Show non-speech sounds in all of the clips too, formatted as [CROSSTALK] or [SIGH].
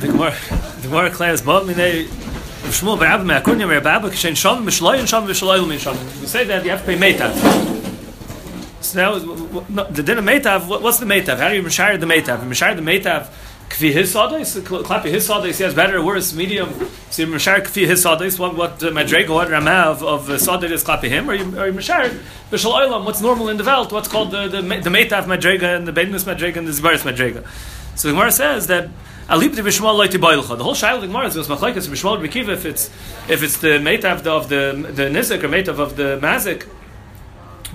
the Gemara, the Gemara declares, "But minei Shmuel Barabba me'akunya me'abba kishen sham mishloy and sham mishloy min sham." We say that you have to pay meitav. So now, no, the din of meitav. What's the meitav? How do you mishayir the meitav? You mishayir the meitav. Kfi his sadis, klapi his sadis. He has better worse, medium. So you mishayir kfi his sadis. What what uh, madrega what ramav of uh, sadis is klapi him, or you or you mishayir b'shal oilam. What's normal in the Welt? What's called the the, the meitav madrega and the bednus madrega and the zbaris madrega. So the Gemara says that Alip de Bishmal loy tibayilcha. The whole the Gemara is was machlekes Bishmal Bekiva if it's if it's the meitav of the the nizik or meitav of the mazik.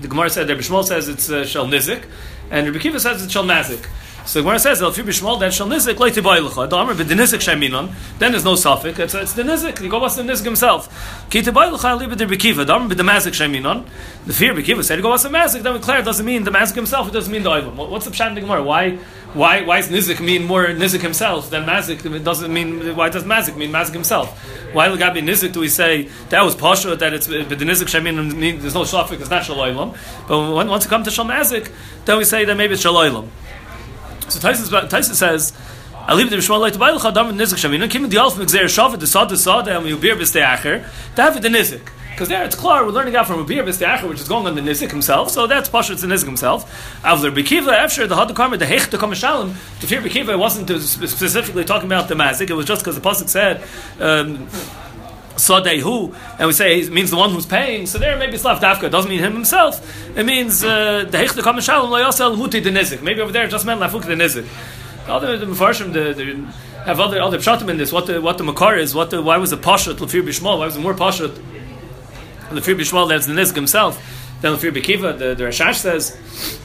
The Gemara said that Bishmal says it's uh, shel nizik, and Rabbi Kiva says it's shel mazik. So the Gemara says, "If you bishmal, then shall nizik loy tibayilcha." The Amar v'denizik sheminon. Then there's no suffix. It's, it's the nizik. You go what's the nizik himself. Ki tibayilcha alib de bekiva. The Amar v'demazik sheminon. The fear bekiva said, "You go what's the mazik." Then it doesn't mean the mazik himself. It doesn't mean the oilam. What's the pshat in the Gemara? Why? Why? Why does nizik mean more nizik himself than mazik? It doesn't mean. Why does mazik mean mazik himself? Why legabi nizik do we say that was pasha that it's but the nizik shemin mean there's no suffix. It's not shaloilam. But when, once it comes to shal mazik, then we say that maybe it's shaloilam. So Tyson says, I leave the Bishmal like to buy the and Nizik Shavina, Kim the Alf Mixer Shavat, the Sad, the Sad, and we beer Bistay Acher, to have it the Nizik. Because there it's clear, we're learning out from Rabbi Bistay Acher, which is going on the Nizik himself, so that's Pasha, it's the Nizik himself. Avler Bekiva, after the Hadu Karma, the Hech, the Kamashalim, to fear Bekiva wasn't specifically talking about the Mazik, it was just because the Pasuk said, um, Sadehu, and we say it means the one who's paying. So there, maybe it's left. It doesn't mean him himself. It means uh, the Hech the Kamen Shalom Layosel Muti the Nizik. Maybe over there it just meant Lafuk the Nizik. Other the Mefarshim the, have other other pshatim in this. What the what the makar is. What the why was the pashat lefir bishmal? Why was it more pashat lefir bishmal that's the Nizik himself? Then lefir bekiva. The, the Rashash says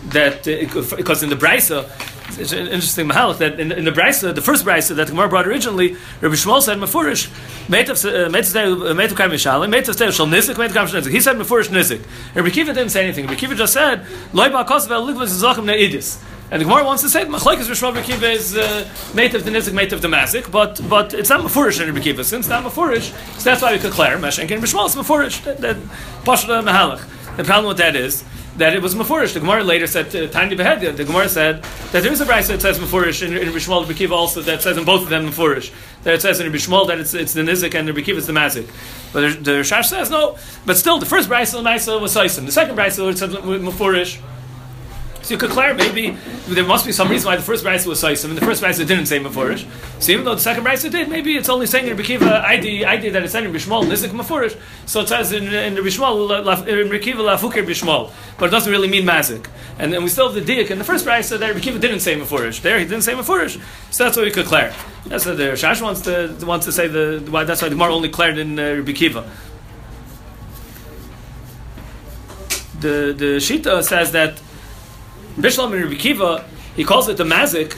that uh, because in the Brisa it's an interesting mahalik that in, in the brisa, the first brisa that the Gemara brought originally, Rabbi Shmuel said mefurish kaim nizik. He said mefurish nizik. Rabbi Kiva didn't say anything. Rabbi Kiva just said loy ba kosav el ligvas zachim neidis. And the Gemara wants to say machlekes Rishma Rabbi Kiva is uh, meitav the nizik meitav the mazik, but but it's not mefurish in Rabbi Kiva. Since it's not mefurish, so that's why we declare meshenk and Rishma is mefurish. That, that mahalach. The problem with that is that it was Mefurish. The Gemara later said, uh, Tiny Behedia, the Gemara said that there is a Brisa that says Mefurish in, in Rishmal Bekiva also that says in both of them Mefurish. That it says in Rishmal that it's, it's the Nizik and in Bekiva it's the Mazik. But the, the Shash says no. But still, the first Brisa was Saisim. The second Brisa said Mefurish. So you could declare maybe there must be some reason why the first brisa was Saisim and the first brisa didn't say Mefurish. So even though the second brisa did, maybe it's only saying in Rekiva ID, ID that it's saying in Bishmal, Nizik Mefurish. So it says in, in Bishmal, in Rekiva Lafukir Bishmal. But it doesn't really mean Mazik. And then we still have the Diak in the first brisa that Rekiva didn't say Mefurish. There he didn't say Mefurish. So that's what we could declare. That's what the Shash wants to, wants to say, the, why, that's why the Gemara only declared in uh. The, the Shita says that Bishlam and Rabbi Kiva, he calls it the mazik.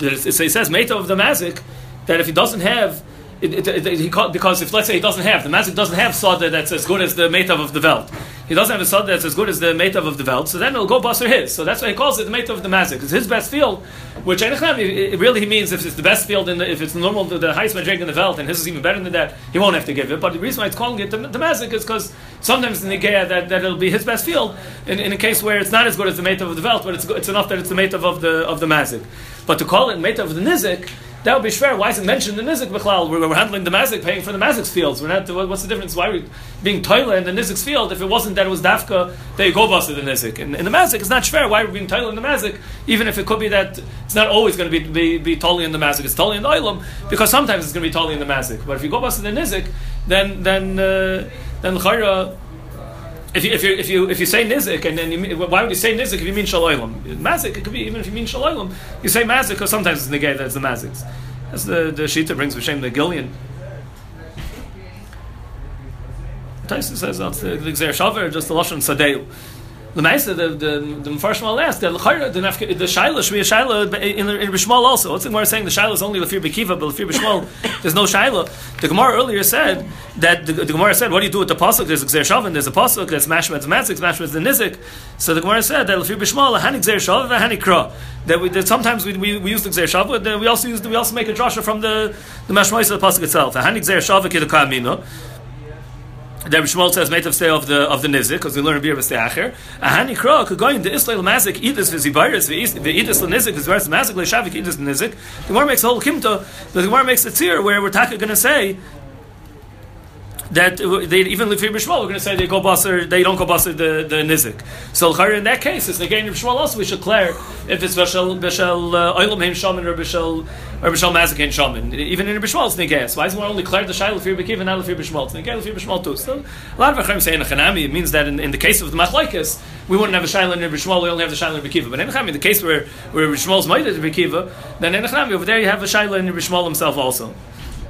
So he says meta of the mazik that if he doesn't have it, it, it, he because if let's say he doesn't have the mazik doesn't have sada that's as good as the metav of the veld. He doesn't have a sada that's as good as the metav of the veld. So then it'll go buster his. So that's why he calls it the metav of the mazik. It's his best field, which it really he means if it's the best field and if it's normal the, the highest magic in the veld and his is even better than that, he won't have to give it. But the reason why it's calling it the, the mazik is because sometimes in the Geya that, that it'll be his best field in, in a case where it's not as good as the metav of the veld, but it's, it's enough that it's the metav of the of the mazik. But to call it metav of the nizik that would be schwer. Why is it mentioned in the Nizik Bechlal? We're, we're handling the Mazik, paying for the Mazik's fields. We're not, what's the difference? Why are we being toilet in the Nizik's field if it wasn't that it was Dafka, they go busted the Nizik? In, in the Mazik, it's not schwer. Why are we being toilet in the Mazik? Even if it could be that it's not always going to be, be, be totally in the Mazik, it's totally in the Oilam, because sometimes it's going to be totally in the Mazik. But if you go busted the Nizik, then, then, uh, then Chayra, if you, if you if you if you say nizik and then you, why would you say nizik if you mean shaloilam? Mazik it could be even if you mean shaloilam you say mazik because sometimes it's negay that's the maziks. That's the the shita brings b'shem the Gillian. Tyson says that's the the Xer just the lashon sadeu. The Maisa, the the the Mepharshim asked the the the Shaila should be a Shaila in in Bishmal also. What's the Gemara saying? The Shaila is only Lefir Bekiva, but Lefir Bishmal [COUGHS] there's no Shaila. The Gemara earlier said that the, the Gemara said, "What do you do with the pasuk? There's a Xer Shavin, there's a pasuk that's Mashmet Matzik, Mashmet the Nizik." So the Gemara said that Lefir Bishmal a Hani Xer Shavin, a Hani Kra. That, we, that sometimes we, we, we use the Xer Shavin, we also use we also make a drasha from the the Mashmois of the pasuk itself. A Hani Xer Shavin Kidukah Amina. The Shmuel says made of stay of the of the nizik because we learn beer. A hani kro could go in the Israel mazik idis v'zibayris v'idis l'nizik v'zibayris mazik l'shavik idis nizik. The Gemara makes a whole kimta. The Gemara makes a tzir where we're talking, going to say that they even if Bishmal, we're going to say they go basar, they don't go basar the the nizik. So in that case, it's again Bishmal also we should declare if it's bishal bishal uh, oilam hein shaman or bishal or bishal mazik shaman. Even in Bishmal it's negas. Why is one only declare the shail for Bekiv and not for Bishmal? It's negas for Bishmal too. So a lot of Achim say in Chanami it means that in, in the case of the machlaikas we wouldn't have a shail in Bishmal, we only have the shail in Bekiva. But in Chanami, the case where where Bishmal's might in Bekiva, then in Chanami over there you have a shail in Bishmal himself also.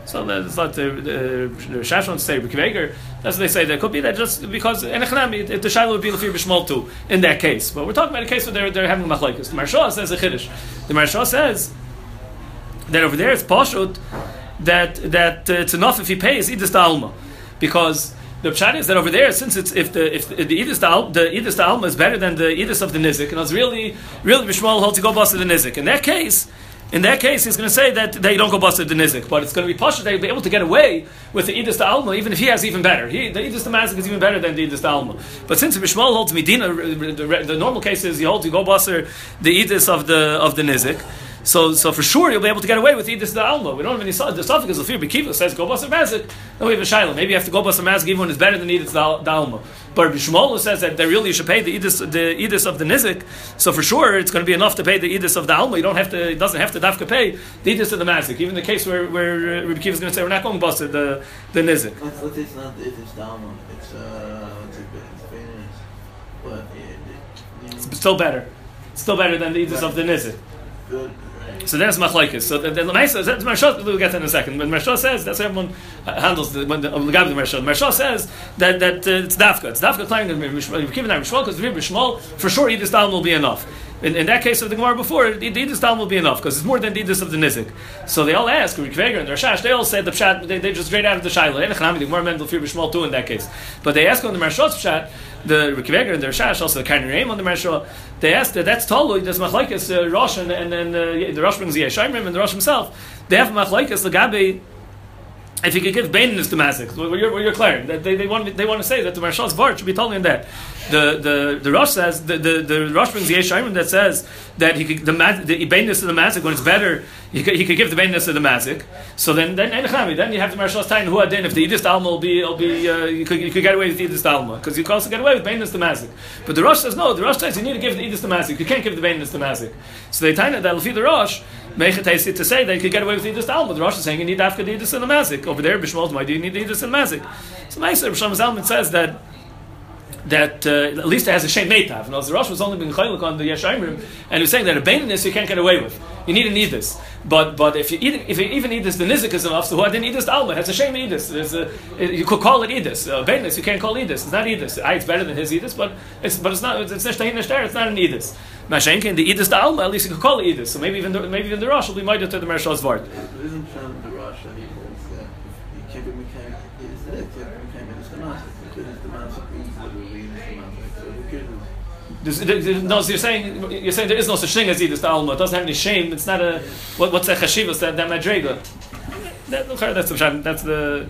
So that's not the, the Shashon say Bekiveger. That's what they say. There could be that just because in Echanami, the Shiloh would be Lefir B'Shmol too in that case. But we're talking about a case where they're, they're having machlekes. The Marsha says a Chiddush. The Marsha says that over there it's Pashut that that uh, it's enough if he pays Idis Alma because the pshat is that over there, since it's if the if the, the idis the alma is better than the idis of the nizik, and it's really really bishmal hold to go bust the nizik. In that case, in that case, he's going to say that they don't go busted the nizik, but it's going to be posh. They'll be able to get away with the idis alma, even if he has even better. He, the idis mazik is even better than the idis alma. But since Bishmal holds medina, the, the, normal case is he holds you go buster the idis of the of the nizik. So, so for sure you'll be able to get away with Edis the Alma. We don't have any the suffix is Lafir Bekiva says go bus mazik. Then we have a Shiloh. Maybe you have to go bus mazik even when it's better than Edis the Alma. But Bishmola says that they really should pay the Edis the Edis of the Nizik. So for sure it's going to be enough to pay the Edis of the Alma. You don't have to. It doesn't have to dafka pay the Edis of the Mazik. Even the case where where uh, Rabbi Kiva is going to say we're not going to bust the the Nizik. It's not the Edis Alma. It's uh it's, a, but it, it, it's still better. It's still better than the Edis of the Nizik. Good. So that's machlekes. So the, the, the that's. We'll get to in a second. But Marsha says that's how everyone handles the when the Gabi Marsha. Marsha says that that uh, it's dafka. It's dafka playing in Kivan Mishmal because Rib Mishmal for sure Edis Talmud will be enough. In, in, that case of the Gemara before, the Edis Talmud will be enough because it's more than the of the Nizik. So they all ask Rikveger and Rashash. They all said the pshat. They, they just straight out of the Shiloh. The Gemara meant the Mishmal too in that case. But they ask on the Marsha's pshat the Rikiveger and the Rashash, also the Karni on the Marsha, they asked that that's Tolu, there's Machlaikis, uh, Rosh, and, and, and uh, the Rosh brings the Yeshayimrim, and the Rosh himself, they have Machlaikis, the Gabi, if you could give Baininus to Mazik, what you're, what you're clear, that they, they, want, they want to say that the Marshal's Vart should be totally in that. The, the, the Rosh says, the, the, the Rosh brings the Yeshayim that says that he could, the, the Baininus to the Mazik, when it's better, he could, he could give the Baininus to the Mazik. So then, then, then you have the Marshal's time, who adin, if the Idis Alma will be, will be uh, you, could, you could get away with the Idis Alma, because you can also get away with Baininus to Mazik. But the Rosh says, no, the Rosh says you need to give the Idis to Mazik, you can't give the Baininus to Mazik. So they tell that, the rush Rosh, Mechatesi to say that you could get away with the Edis Talmud. The Rosh is saying you need Afka Edis in the Mazik. Over there, Bishmol, why do you need the Edis in the Mazik? So Meiser, Bishlam Zalman says that that uh, at least it has a shame metav. And the Rosh was only being chaylik on the Yeshayimrim, and he's saying that a baininess you can't get away with. You need an edis. But but if you eat, if you even eat this, the nizik is enough. So who didn't eat this alma? Has a shame. A, you could call it edis. Uh, baininess you can't call edis. It's not edis. It's better than his edis, but it's but it's not. It's it's not an edis. Mashenkin, the Edis the Alma, at least you could call it Edis. So maybe even the, maybe even the Rosh will be mighty to the Marshal's Vart. Isn't the Rosh So no, so you're saying you're saying there is no such thing as the Alma. It doesn't have any shame. It's not a what, what's that chashivas that that madrega. That, that's the that's the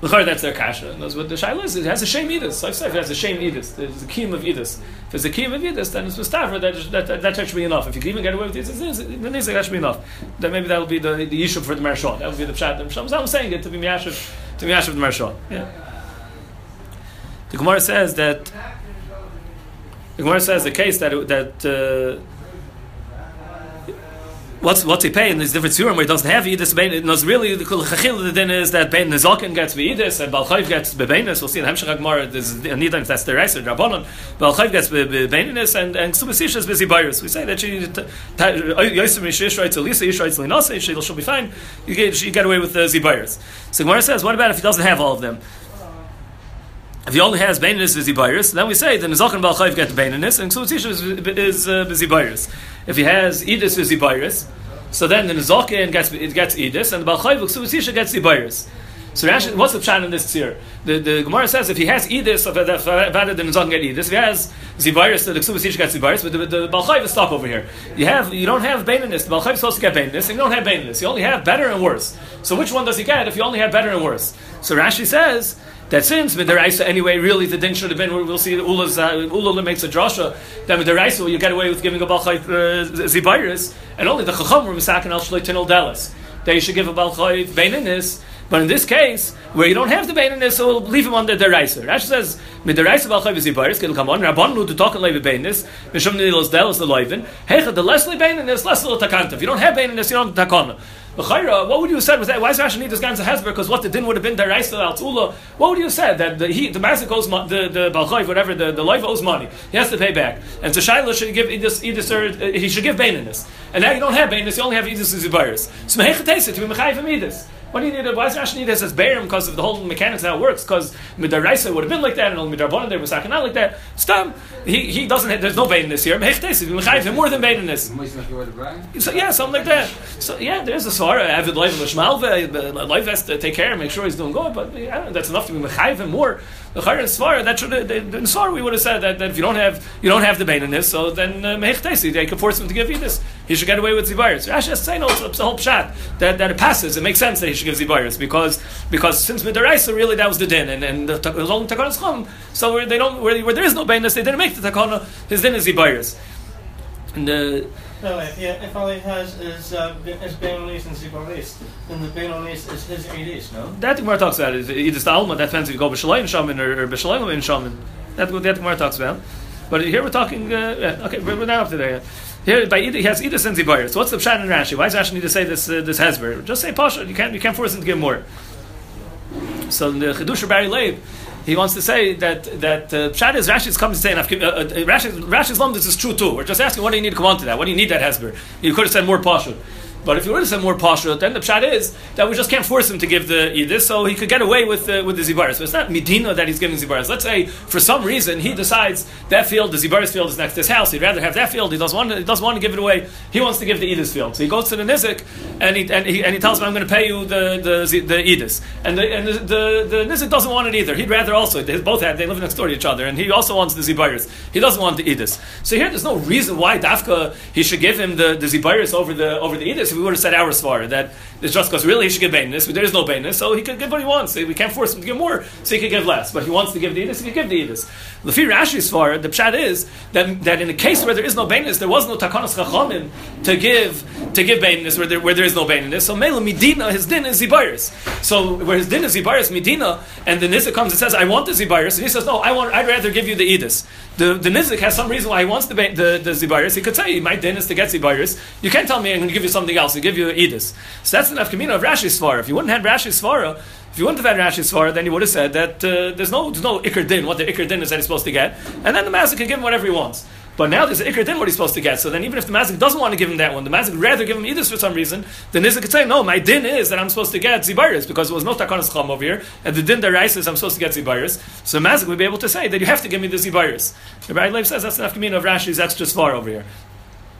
that's their kasha. Knows what the shaila is. It has a shame edus. I've said if it has a shame edus, there's a kiyum of edus. If there's a kiyum of edus, then it's mustafa. That, that, that, that should be enough. If you can even get away with edus, then that should be enough. Then maybe that'll be the, the issue for the marshal. That would be the pshat. The I'm saying it to be miyashiv, to miyashiv the marshal. Yeah. The Gemara says that. The Gemara says the case that that. Uh, what's what's he paying? There's different surim where he doesn't have Edis Bein. No, really the chachil the din is that Bein Nezakin gets Edis and Balchayv gets Bebeinis. We'll see in Hemshach Gemara. There's Nidam that's the Reiser Rabbanon. Balchayv gets Bebeinis and and Subasisha is busy buyers. We say that she Yosef Mishish writes Elisa Yish writes Linasa. She'll she'll be fine. You get you get away with the Zibayers. So Gemara says, what about if he doesn't have all of them? If he only has Baininus Vizibayris, then we say the Nizakhan Balchayv get Baininus and Ksubasisha is, is uh, Vizibayris. If he has Edis Vizibayris, so then the Nizakin gets it gets Edis and the Balchayv Ksubasisha gets Zibayris. So actually, what's the pshat in this tzir? The, the Gemara says if he has edis, of rather than Nizakin get edis, if he has zibayris, the ksubasish gets zibayris, but the, the balchayv is stuck over here. You have you don't have baininus. The balchayv is supposed to get baininus, and you don't have baininus. You only have better and worse. So which one does he get if you only have better and worse? So Rashi says that since midaraisa anyway, really the din should have been. We'll see. Ula's uh, makes a drasha that midaraisa you get away with giving a balchayv uh, zibayris, and only the chacham were misakin al shleitin delis. That you should give a balchayv beininis. But in this case, where you don't have the baininess, so we'll leave him on the deraisa. Rashi says, "Mideraisa balchayv zibayris can come on. Rabban to talk and leave baininess. Mishum nilos delos the loivin. Hecha the less baininess, less little takanta. If you don't have baininess, you don't takana. Chayra, what would you have said with that? Why does Rashi need this guy to Hezber? Because what the din would have been deraisa al tzula. What would you have said that the he the mazik owes mo- the the balchayv whatever the the loiv owes money. He has to pay back, and so Shaila should give edis or uh, he should give baininess. And now you don't have baininess, you only have edis zibayris. So mehecha to be mechayv edis. What do you need? Why does Rashi need this as Berim? Because of the whole mechanics how it works. Because Midaraisa would have been like that, and only Midarabon there was not like that. Stam, he, he doesn't. Have, there's no Bain in this here. Mechayiv more than Bain in this. So yeah, something like that. So yeah, there's a svara. Avid life l'shmalve. Uh, life has to take care and make sure he's doing good. But yeah, that's enough to be mechayiv more. The that should in Svara we would have said that, that if you don't have you don't have the Bain in this, so then Mehech uh, they could force him to give you this. He should get away with Zibayas. Rashi has to say no, it's a whole shot that, that it passes. It makes sense that he should give Zibayas because because since Midaraisa really that was the din and, and the, only Takana's Chum, so where they don't where, where there is no Bain they didn't make the Takana, his din is Zibayas. And the uh, no, if, yeah, if all he has is uh, is Benonis and Zibaris, then the Benonis is his Edis, no? That Gemara talks about is either the Alma, that depends if you go B'Shalayim Shaman or, or B'Shalayim in Shaman. That's what that Gemara talks about. But here we're talking, uh, yeah, okay, we're, we're not up to there yet. Here, by either, he has either sense Zibayir. So what's the Pshat and Rashi? Why does Rashi need to say this, uh, this Hezber? Just say Pasha, you can't, you can't force him to give more. So the Chedush Bari Leib, he wants to say that that uh, Pshat is Rashi's coming to say, uh, uh, Rashi's, Rashi's Lom, this is true too. We're just asking, what do you need to come on to that? What do you need that Hezber? You could have said more Pasha. But if you were to say more partial, then the pshat is that we just can't force him to give the edis, so he could get away with uh, with the zibaris. So it's not medina that he's giving zibaris. Let's say for some reason he decides that field, the zibaris field, is next to his house. He'd rather have that field. He doesn't want to, he doesn't want to give it away. He wants to give the edis field. So he goes to the nizik and he and he, and he tells him, "I'm going to pay you the the the edis." And the and the, the, the nizik doesn't want it either. He'd rather also they both have they live next door to each other, and he also wants the zibaris. He doesn't want the edis. So here, there's no reason why dafka he should give him the the zibaris over the over the edis. We would have said our svar that it's just because really he should give bainness, but there is no bainness, so he could give what he wants. We can't force him to give more, so he could give less. But he wants to give the edis, he could give the edis. Lefi Rashi's far, the pshat is that, that in a case where there is no bainness, there was no takanas chachamim to give to give bainness where there, where there is no bainness. So mela Medina, his din is zibayris. So where his din is zibayris medina, and the nizak comes and says, "I want the zibayris," and he says, "No, I want. I'd rather give you the edis." The the nizik has some reason why he wants the the, the zibayris. He could say, "My din is to get zibayris." You can't tell me I'm going to give you something else. I give you edis. So that's the nafkamina of Rashi's svara. If you wouldn't have Rashi's svara, if you wouldn't have had Rashi's svara, then you would have said that uh, there's no there's no ikr din. What the ikr din is that he's supposed to get, and then the master can give him whatever he wants. But now there's an ikr din what he's supposed to get. So then even if the mazik doesn't want to give him that one, the mazik rather give him either for some reason, then Nizik could say, no, my din is that I'm supposed to get zibaris because there was no takanas chum over here, and the din derais is I'm supposed to get zibaris. So the mazik would be able to say that you have to give me the zibaris. Rabbi Leib says that's enough of Rashi's extra far over here.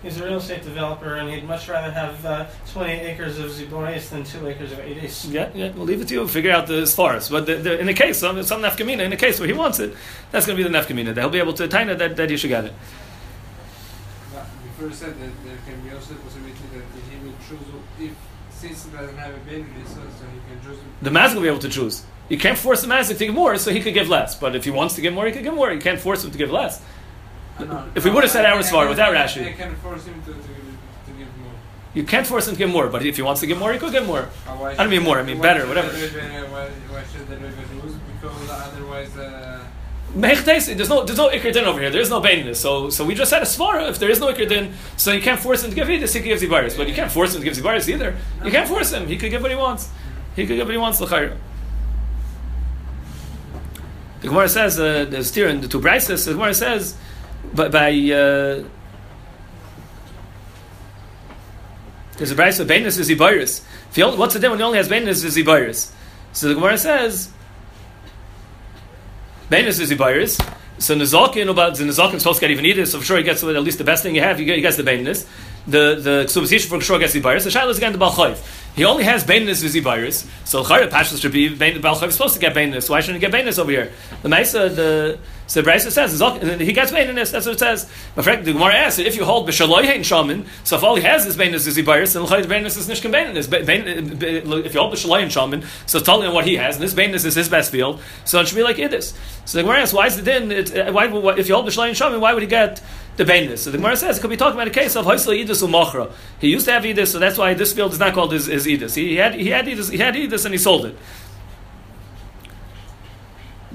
He's a real estate developer, and he'd much rather have uh, 20 acres of zibonis than two acres of edis. Yeah, yeah. We'll leave it to you. Figure out the forest. But the, the, in a case, some, some nefkamina, in a case where he wants it, that's going to be the nefkamina. He'll be able to taina that, that you should get it. You said that there can be also the possibility that he will choose if since he doesn't have a baby, so, so he can choose. The mazik will be able to choose. You can't force the mazik to give more, so he could give less. But if he wants to give more, he could give more. You can't force him to give less. If we would have said our svar without Rashi, I can't force him to, to, to give more. you can't force him to give more. But if he wants to give more, he could give more. Uh, I don't mean more, I mean better, whatever. the Why, why should the lose? Because otherwise, uh, There's no there's no ikr din over here. There's no baininess. So so we just had a svara. If there is no ikr din, so you can't force him to give edus. He can give zibaris, but you can't force him to give zibaris either. You can't force him. He could give what he wants. He could give what he wants. L'chayr. The Gemara says uh, the steer in the two brises. The Gemara says by, by uh, there's a brise of baininess is only, what's the din when he only has baininess is zibaris? So the Gemara says. Bainis is Ibayris. So Nizakin about the Nizakin supposed to get even either, so for sure he gets at least the best thing you have, he gets the Bainis. The the Ksubas for sure gets Ibayris. The Shaila is again the Balchayv. He only has Bainis is Ibayris. So Chayra Pashas should be Balchayv is supposed to get Bainis. Why shouldn't he get Bainis over here? The Maisa the So the Brisa says, and he gets Baininus, that's what it says. But frankly, the Gemara asks, if you hold B'Shaloi Hein Shaman, so if all he has is Baininus is Ibaris, then L'chayt Baininus is Nishkan Baininus. If you hold B'Shaloi Hein Shaman, so it's totally what he has, and this Baininus is his best field, so it should be like Idis. So the Gemara asks, why is the din, it, uh, why, why, if you hold B'Shaloi Hein Shaman, why would he get the Baininus? So the Gemara says, it could be talking about a case of Hoysla Idis U'Mochra. He used to have Idis, so that's why this field is not called his, his Idis. He, he, had, he, had Idis, he had Idis and he sold it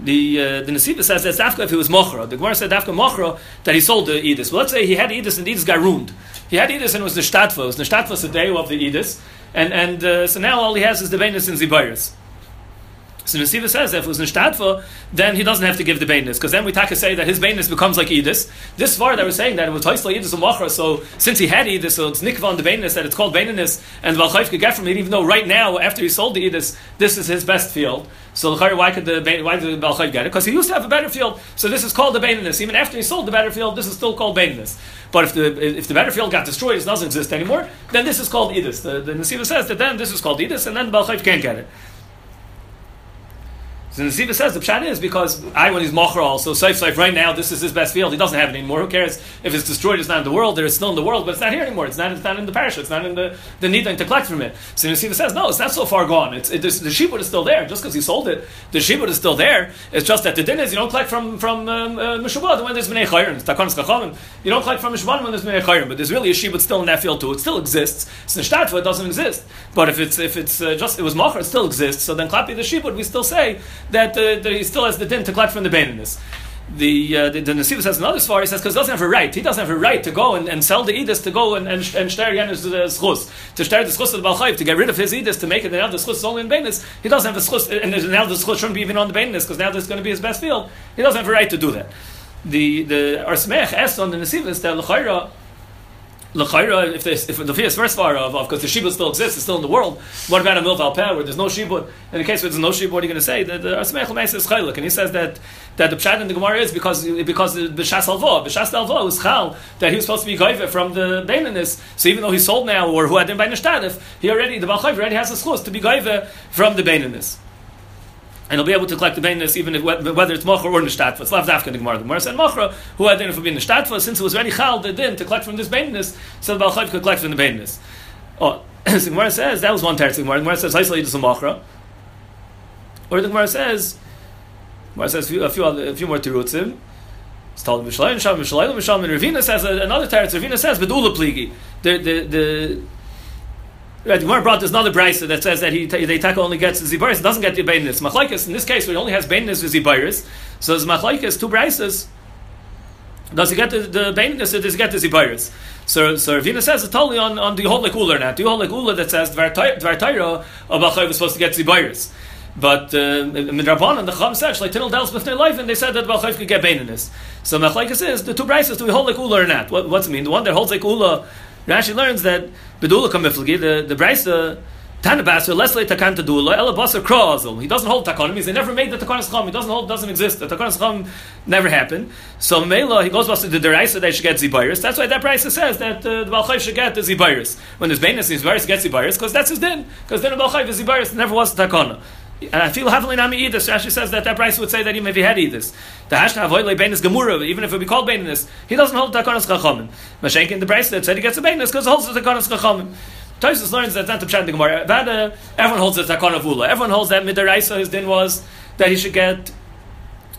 the uh, the Nesiva says that's Dafka if he was Mochra. The Gemara said Dafka Mochra that he sold the Edis. Well, let's say he had Edis and the Edis got ruined. He had Edis and it was the Shtadfa. It was the Shtadfa the day of the Edis. And, and uh, so now all he has is the Venus and Zibayas. So Nesiva says if it was Nishtadfa, then he doesn't have to give the Bainis, because then we taka say that his Bainis becomes like Edis. This far that we're saying that it was Toisla Edis and Machra, so since he had Edis, so it's Nikva the Bainis, that it's called Bainis, and Valchayf could get from it, even though right now, after he sold the Edis, this is his best field. So why could the why did the Balchayv get it? Because he used to have a better field. So this is called the Baininus. Even after he sold the better field, this is still called Baininus. But if the if the better field got destroyed, it doesn't exist anymore, then this is called Edis. The, the Nesiva says that then this is called Edis, and then Balchayv can't get it. So the Nesiva says the pshat is because I when he's mocher also safe safe right now this is his best field. He doesn't have it anymore. Who cares if it's destroyed it's not in the world it's still in the world but it's not here anymore. It's not it's not in the parish it's not in the the need to collect from it. So the Nesiva says no it's not so far gone. It's it, the sheepwood is still there. Just because he sold it the sheepwood is still there. It's just that the din is you don't collect from from um, uh, when there's bnei chayrim takonis you don't collect from mishubad when there's bnei chayrim but there's really a sheepwood still in that field too. It still exists. So the it doesn't exist. But if it's if it's uh, just it was mocher it still exists. So then klapi the sheepwood we still say that, uh, he still has the din to collect from the Baininus. The, uh, the, the Nesiva says another story, he says, because he doesn't have a right. He doesn't have a right to go and, and sell the Edis to go and, and, and shter the schus. To shter the schus of the Balchayv, to get rid of his Edis, to make it, now the schus is only in Bainis. He doesn't have the schus, and now the schus shouldn't be even on the Bainis, because now this is going to be his best field. He doesn't have a right to do that. The, the Arsmech asked on the Nesiva that L'chayra, L'chayra, if, this, if the first far of, because the shibud still exists, it's still in the world, what about a milv al where there's no shibud? In the case where there's no shibud, what are you going to say? The, Asmech L'meis is chaylik, and he says that, that the pshat in the Gemara is because because the b'shas alva, b'shas alva was chal, that he was supposed to be goive from the Bainanis, so even though he's sold now, or who had him by Nishtadif, he already, the Balchayv already has a schus to be goive from the Bainanis and he'll be able to collect the bainis even if, whether it's mocher or nishtatva. It's after the Gemara. The Gemara said mocher, who had din for being nishtatva, since it was already chal the din to collect from this bainis, so the Balchayv could collect from the bainis. Oh, [CLEARS THROAT] so the Gemara says that was one teretz. The Gemara, the Gemara says Haisla Yidus mocher, or the Gemara says, the Gemara says a few, a few, a few more terutzim. It's told Mishalayim, Mishalayim, Mishalayim, Mishalayim, and Ravina says another teretz. Ravina says bedula pligi. The the the Right, the Gemara brought this another brisa that says that he they taka only gets zibaris, doesn't get the bainis. Machlaikas in this case, he only has bainis with zibaris, so as machlaikas two brisas. Does he get the, the bainis or does he get the zibaris? So, so Ravina says it's totally on, on the whole uller now. The whole uller that says dvar taira of Bachai was supposed to get zibaris. But uh, Midrabban and the Chum said, like Tinel Dels B'fnei Life, and they said that Balchayv could get Baininus. So Machlaikas is, the two brises, do we hold like Ula or not? What, what's it mean? The one that holds like Ula Rashi learns that bedula kamiflagi, the the brisa Tanabasar, Leslie Takan Tadula, Elabasar Krazil. He doesn't hold Takonim. They never made the Takonis Chum. He doesn't hold, doesn't exist. The Takonis Chum never happened. So Mela, he goes to the Deraisa, they should get Zibayris. That's why that Brisa says that uh, the Balchayv should get the Zibayris. When there's Bainis, Zibayris gets Zibayris, because that's his din. Because then the Balchayv is Zibayris, never was Takona. And I feel heavily nami edis. Rashi says that that price would say that even if he had edis, the hashna avoid beinis gemura, even if it would be called beinis, he doesn't hold takonas chachamim. Mashenkin the price that said he gets a beinis because he holds the takonas chachamim. Tosis learns that not the pshat the gemara. That uh, everyone holds the takon ula. Everyone holds that midaraisa his din was that he should get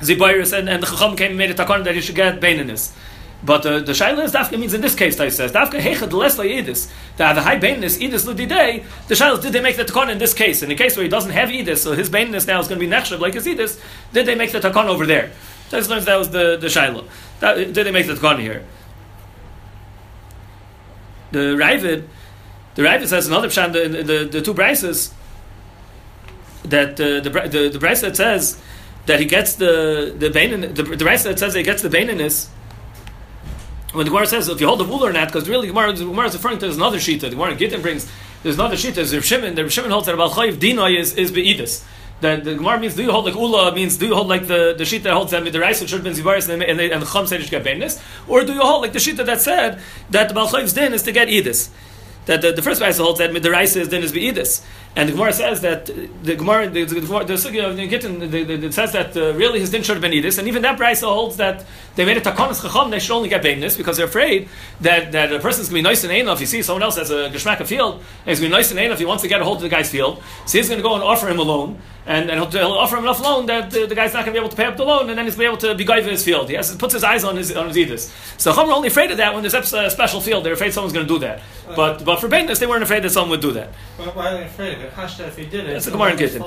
zibayris, and, and the chacham came and made a takon that he should get beinis. But uh, the shaila is dafka means in this case, Tais says dafka hechad less like edis to have a high bainness edis ludidei. The shaila did they make the takon in this case? In the case where he doesn't have edis, so his bainness now is going to be nechshav like his edis. Did they make the takon over there? Tais learns that was the the shaila. That, did they make the takon here? The Ravid, the Ravid says another pshan the, the, the two brises that uh, the the the brise that says that he gets the the bainin the, the that says he gets the baininess when the Gemara says if you hold the wool or not, because really the Gemara, the Gemara is referring to there's another shita. The Gemara Gittin brings there's another shita. Rav Shimon. The Shimon holds that about chayiv dinoi is is beidus. That the Gemara means do you hold like ula means do you hold like the the shita that holds that midiraisa should been zivaris and and, and the chum said or do you hold like the shita that said that the balchayiv's din is to get idus? That the, the first Raisa holds that midiraisa is din is beidis, and the Gemara says that the Gemara the the, the, the, Sugya of the the, the, the, it says that uh, really his din should have been edis, and even that Raisa holds that they made a takonis chacham they should only get beinus because they're afraid that that a person's gonna be nice and anal if you see someone else has a geshmak field and he's gonna be nice and anal if he wants to get a hold of the guy's field, so he's gonna go and offer him a loan. And, and he'll, he'll offer him enough loan that the, the guy's not going to be able to pay up the loan, and then he's going to be able to be guy his field. He has, puts his eyes on his on his edis. So Chum are only afraid of that when there's a special field. They're afraid someone's going to do that. But but for Bainness, they weren't afraid that someone would do that. Why why are they afraid of it? Hashta, if he did it, That's the it's Gemara in Gittin.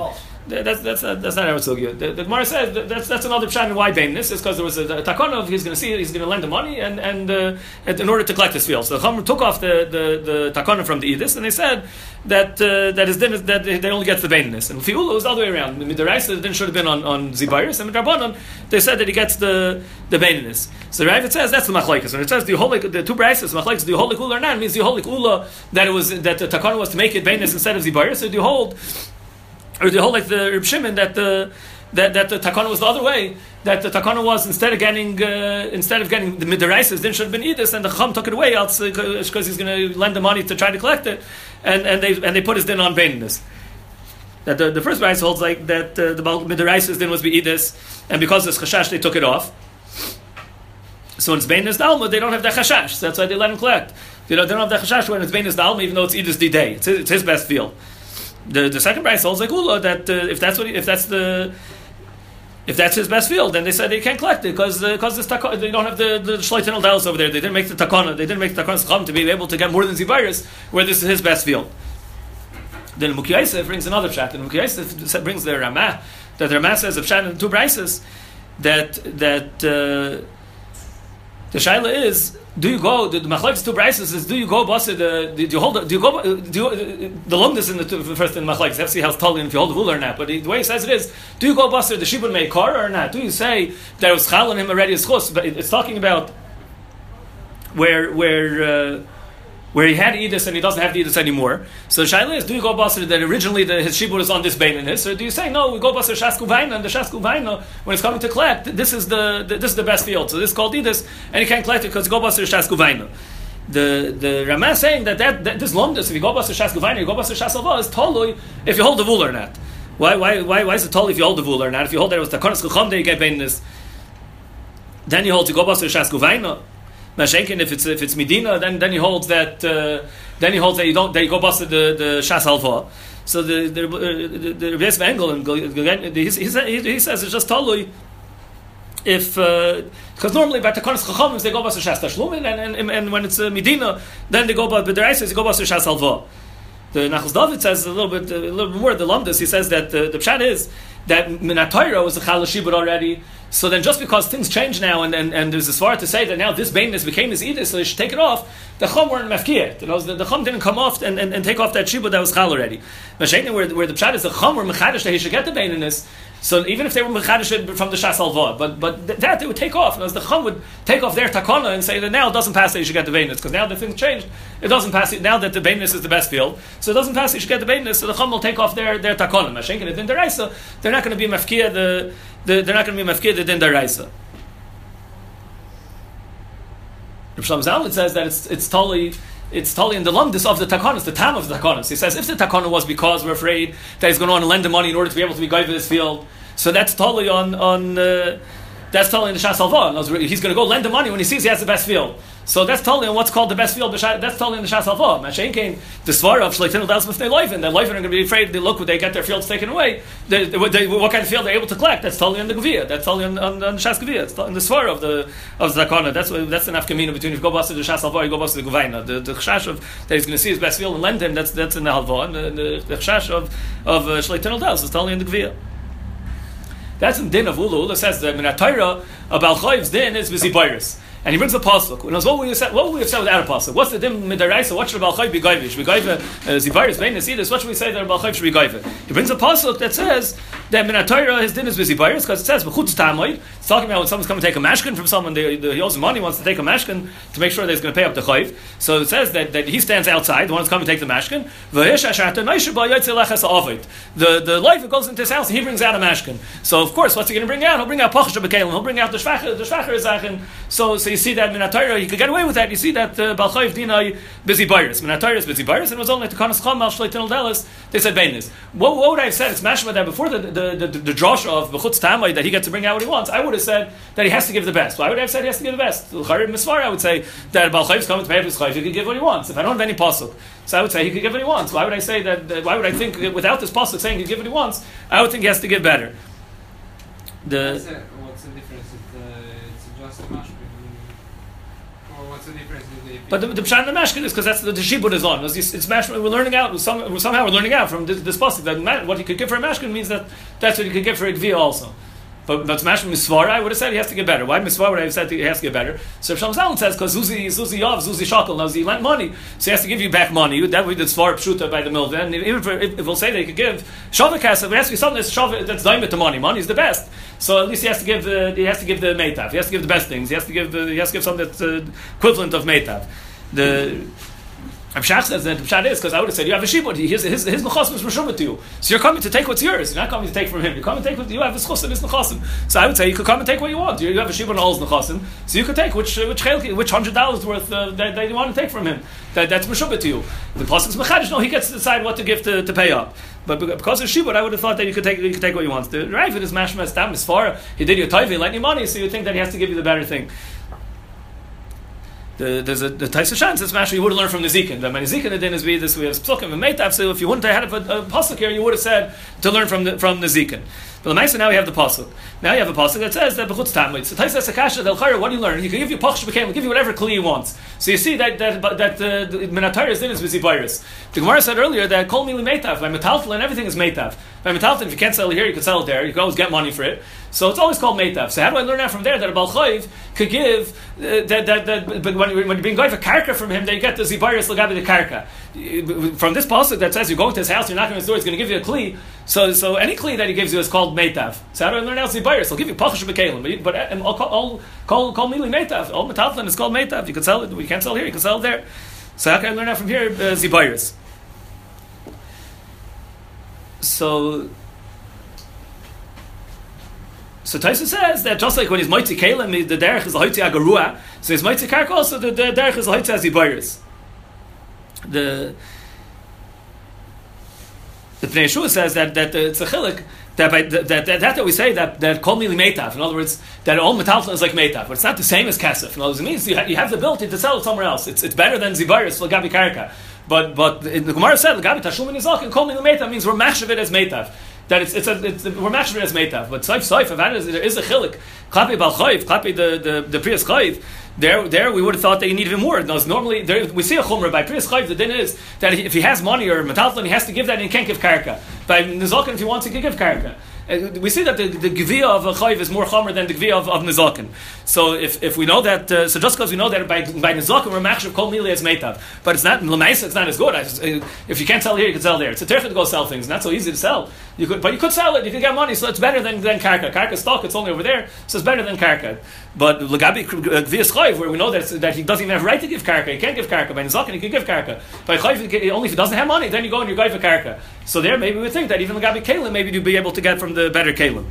That's that's not, that's not how it's so good. The, the Gemara says that that's that's another pshat in why Bainness is because there was a, a takonov. He's going to see. He's going to lend the money and and, uh, and in order to collect his field. So the Chum took off the the, the takonov from the edis and they said that uh, that his din is that they only gets the Bainness. And Fiula was the other way around. The Midaraisa the din should have been on on Zibayris and Midrabanan they said that he gets the the Bainness. So Rav it says that's the machlekes. When it says the holik the two brises machlekes the holik ula or not means the holik ula that it was that the takonov was to make it Bainness instead of Zibayris. So the hold or the whole like the Reb Shimon that the that, that the takana was the other way. That the takana was instead of getting uh, instead of getting the midraises, then should have been edis, and the chum took it away else because he's going to lend the money to try to collect it, and, and they and they put his din on bainness. That the, the first rice holds like that uh, the midraises din was be edis, and because it's chashash they took it off. So when it's bainness dalma, they don't have the chashash. So that's why they let him collect. You know, they don't have the chashash when it's bainness dalma, even though it's edis the day. It's his, it's his best field. The the second price holds like Ula that uh, if that's what he, if that's the if that's his best field, then they said they can't collect it because because this tako- they don't have the the shleitin dallas over there. They didn't make the takana. They didn't make the takana to be able to get more than zivirus where this is his best field. Then Mukiyaisa brings another chat, and Mukiyaisa brings the Ramah that the Ramah says of in two brises that that uh, the shaila is do you go the, the machlekes two brises is do you go boss the do you hold do you go do you, uh, the longest in the two, first in machlekes to see how tall told if you hold the rule or not but the way he says it is do you go boss the shibun may car or not? Do you say it was chal on him already as chus but it- it's talking about where where uh, where he had Edis and he doesn't have the Edis anymore. So Shaila is, do you go Basar that originally the, his Shibur is on this Bain in his, or do you say, no, we go Basar Shasku Vaina, and the Shasku Vaina, when it's coming to collect, this is the, the this is the best field. So this is called Edis, and you can't collect it because go Basar Shasku Vaina. The the Ramah is saying that, that, that this Lomdus, if you go Basar Shasku Vaina, you go Basar Shasalva, is totally if you hold the Vul or not. Why, why, why, why is it totally if you hold the Vul or not? If you hold that it was the Konas Kucham, you get Bain in this. Then you hold to go Basar Shasku Vaina. Mashenkin, if it's if it's Medina, then then he holds that uh, then he holds that you don't that you go bust the the Shas Alva. So the the the, the of Engel and he, he, he, says it's just totally if because normally by Takonis Chacham they go bust the Shas Tashlumin and, and and when it's uh, Medina then they go but the Reis they go bust the Shas Alva. The Nachos David says a little bit, a little bit more. The Lumdus he says that the, the pshat is that Minatayra was a Chalashibut already. So then, just because things change now, and, and, and there's a svara to say that now this bainness became his edis, so they should take it off. The chum weren't mafkir. You know, the, the chum didn't come off and, and, and take off that shibud that was chal already. Mashayna, where, where the pshat is the chum were mechadish that he should get the bainness. So even if they were mechadish from the shas alva, but but th- that they would take off, and as the chum would take off their takana and say that now it doesn't pass that you should get the bainness because now the things changed. It doesn't pass now that the bainness is the best field, so it doesn't pass that you should get the bainness. So the chum will take off their their takana. Mashenkin it in the raisa, they're not going to be mafkir the, the they're not going to be mafkir the din the raisa. Rav Shlomo says that it's it's totally it's totally in the lumdus of the takanas, the time of the takanas. He says if the takana was because we're afraid that he's going to want to lend the money in order to be able to be guy for this field, so that's totally on on uh, that's totally in the shas alva. In He's going to go lend the money when he sees he has the best field. So that's totally on what's called the best field. That's totally in the shas alva. Mashen came the svara of shleitin das b'fnei loifen. The loifen are going to be afraid. They look they get their fields taken away. They, they, what kind of field they're able to collect? That's totally in the gavia. That's totally on, on, on the shas gavia. It's in the svara of the of the zakana. That's that's the nafkamina between if you go bust to the shas alva, you go bust to the gavaina. The the chash of that he's going to see his best field and lend him. That's that's in the halva. The, the, the chash of of uh, shleitin das is totally in the gavia. That's in din of Ula. Ula says that Minatayra about Chayv's din is Vizibiris. And he brings a pasuk. And what would we said? What would we have said without a pasuk? What's the din midaraisa? What should a balchayv be gaivish? Be gaiva uh, zivaris bein nesidus. What should we say that a balchayv should be gaiva? He brings a pasuk that says that minatayra his din is vizibiris because it says b'chutz tamoid. It's talking about when someone's coming to take a mashkin from someone. They, they, he owes money, wants to take a mashkin to make sure that he's going to pay up the chayv. So it says that, that he stands outside. The one who's coming to take the mashkin. The the life that goes into his house, he brings out a mashkin. So of course, what's he going to bring out? He'll bring out pachas b'kelim. He'll bring out the shvacher the shvacher. So so you see that Minatayra, you could get away with that. You see that uh, Balchayv Dina busy buyers. Minatayra is busy buyers, and it was only to Kanas Cham Al Shleitin Delis. They said Bainis. What, what would I have said? It's mashma that before the the the, the, the drosh of Bechutz Tamay that he gets to bring out what he wants. I would have said that he has to give the best. Why would I have said he has to give the best? Charim Misvar, I would say that Balchayv is coming to pay for his chayv. He can give what he wants. If I don't have any pasuk, so I would say he could give what he wants. Why would I say that? that why would I think without this pasuk saying he can give what he wants? I would think he has to give better. The What's the, what's the difference? It, uh, it's just a mashkin. Or what's the difference? If they- But the, the pshat in the mashkin is because that's the, the shibud is on. It's, it's mash, we're learning out. Some, somehow we're learning out from this, this pasuk that what he could give for a mashkin means that that's what you could give for a gvia also. But but mashkin misvara, I would have said he has to get better. Why misvara would I have said he has to get better? So Shalom Zalman says because Zuzi Zuzi Yav Zuzi Shakel knows he lent money, so he has to give you back money. That would be the svar pshuta by the mill. And even if, we'll say that he could give shavak it has to be something that's shav that's daimit the money. Money is the best. So at least he has to give uh, he has to give the meitav. He has to give the best things. He has to give the, he has to give something that's uh, equivalent of meitav. The Abshach says that Abshach is because I would have said you have a shibud. His his his nechasim is to you. So you're coming to take what's yours. You're not coming to take from him. You're coming to take what you have. His chusim is nechasim. So I would say you could come and take what you want. You, you have a shibud and all his nechasim. So you could take which uh, which which hundred dollars worth uh, that, that you want to take from him. That that's meshubah to you. The pasuk is mechadish. No, he gets to decide what to give to, to pay up. But because of shibud, I would have thought that you could take you could take what you want. The Rav is mashma stam is far. He did you a taivi, he lent you money, so you think that he has to give you the better thing. The, there's a the Taisa Shan says actually you would have learned from the Zikin. The many Zikin then is this we have Psukim and Meitav. So if you wouldn't have had a, a pasuk here, you would have said to learn from the from the Zikin. But the now we have the pasuk. Now you have a pasuk that says that bechutz tamid. So Taisa Sakasha Del Chayr, what do you learn? He can give you pachsh became, will give you whatever kli he wants. So you see that that that uh, the Minatayr din is busy virus. The Gemara said earlier that kol mili meitav by metaltal and everything is meitav. By metaltal, if you can't sell it here, you can sell it there. You can always get money for it. So it's always called meitav. So how do I learn that from there that a balchayv could give uh, that that that but when, when you're being going for karka from him, they get the zibayris lagabi the karka. From this pasuk that says you're going to his house, you're knocking on his door, he's going to give you a kli. So so any kli that he gives you is called meitav. So how do I learn else zibayris? He'll give you pachash bekalim, but but um, I'll call all call mili meitav. All metalflin is called meitav. You can sell it. We can't sell here. You can sell it there. So how can I learn that from here? Uh, zibayris. So so Taisa says that just like when he's mighty kalim, the derech is a haiti agarua. So his mighty karka also the, the derech is haiti as zibayris. The the Pnei Yeshua says that that uh, it's a chilik that, by, that, that, that that we say that that kol mili meitav. In other words, that all metalflin is like meitav, but it's not the same as kesef. In other words, it means you, ha- you have the ability to sell it somewhere else. It's, it's better than zibayris for gabi karka. But but the Gemara said gabi tashum and izak and kol mili meitav means we're machshav it as meitav. That it's it's, a, it's we're machshav it as meitav. But saif saif if that is there is a chilik klapi bal chayv klapi the the the prius chayv. There, there, we would have thought that you need even more. No, normally, there, we see a chumrah by Prius Chayv. The din is that if he has money or metalflin, he has to give that and he can't give karka. By Nizakin, if he wants, he can give karka. Uh, we see that the, the gvia of a chayv is more chomer than the gvia of, of. So if, if we know that, uh, so just because we know that by by nizakin we're machshav kol mili as meitav, but it's not lemaisa, it's not as good. Just, uh, if you can't sell here, you can sell there. It's a terchah to go sell things. Not so easy to sell. You could, but you could sell it. You could get money, so it's better than than karka. Karka stock, it's only over there, so it's better than karka. But legabi gvia chayv, where we know that that he doesn't even have right to give karka, he can't give karka. By nizakin, he can give karka. By chayv, only if he doesn't have money, then you go and you go for karka. So there, maybe we think that even legabi kalim, maybe you'd be able to get from the better kalim.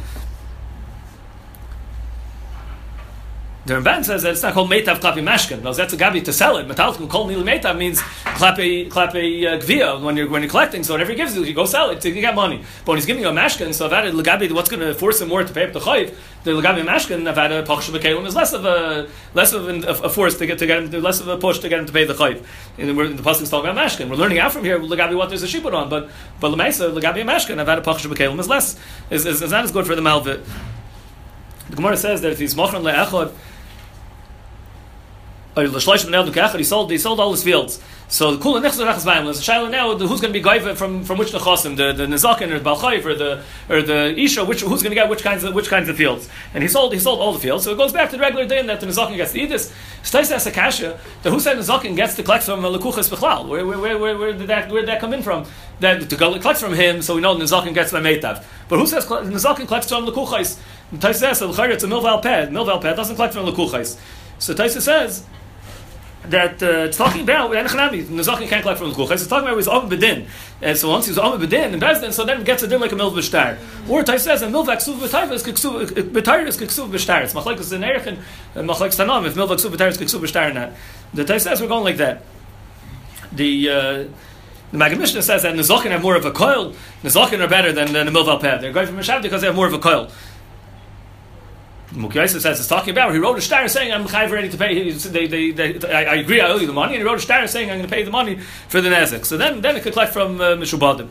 The Ramban says that it's not called meitav klapi mashkin. No, that's a gabi to sell it. Metalkin kol mil meitav means klapi klapi uh, gvia when you're when you're collecting. So whatever he gives you, you go sell it to get money. But when he's giving you a mashkin, so that legabi, what's going to force him more to pay up the chayiv? The legabi mashkin, avada pachshav kelim is less of a less of a, a force to get to get him, less of a push to get him to pay the chayiv. And we're, the pasuk is talking about mashkin. We're learning out from here legabi what there's a shibud on, but but lemaisa legabi mashkin avada pachshav kelim is less is, is, is not as good for the malvit. The Gemara says that if he's mochan le'echad or the Shlosh Ben Elduk he sold, he sold all his fields. So the Kula Nechzer Rachas Bayim, there's a Shaila now, the, who's going to be Gaiva from, from which Nechasim, the, the Nezakin or the Balchayv or the, or the Isha, which, who's going to get which kinds of, which kinds of fields. And he sold, he sold all the fields. So it goes back to the regular day that the Nezakin gets to eat this. Stais as a kasha, the who said Nezakin gets to collect from uh, Lekuchas Bechlal. Where, where, where, where, where, did that, where did that come in from? That to collect from him, so we know Nezakin gets by Meitav. But who says Nezakin collects from Lekuchas? Taisa says, the it's a Milval Ped. Milval Ped doesn't collect from Lekuchas. So Taisa says, that uh, it's talking about and Chanami, Nezachin can't collect from the Kuchas. It's talking about his Om Bedin. And so once he's Om Bedin and Bezdin, so then it gets a din like a Milv B'shtar. Or Tai says, and Milv Aksuv B'tayva is Kiksuv, B'tayr is Kiksuv B'shtar. It's Machlekes in Erech and Machlekes Tanam, if Milv Aksuv B'tayr is Kiksuv B'shtar or not. The Tai says we're going like that. The, uh, the Mishnah says that Nezachin have more of a coil. Nezachin are better than, than the Milv Alpad. They're going from Mishav because they have more of a coil. Mukiyaisa says it's talking about. He wrote a star saying, "I'm chayv ready to pay." He, they, they, they, I, I agree, I owe you the money, and he wrote a star saying, "I'm going to pay the money for the nezek." So then, then it could collect from uh, mishubadim.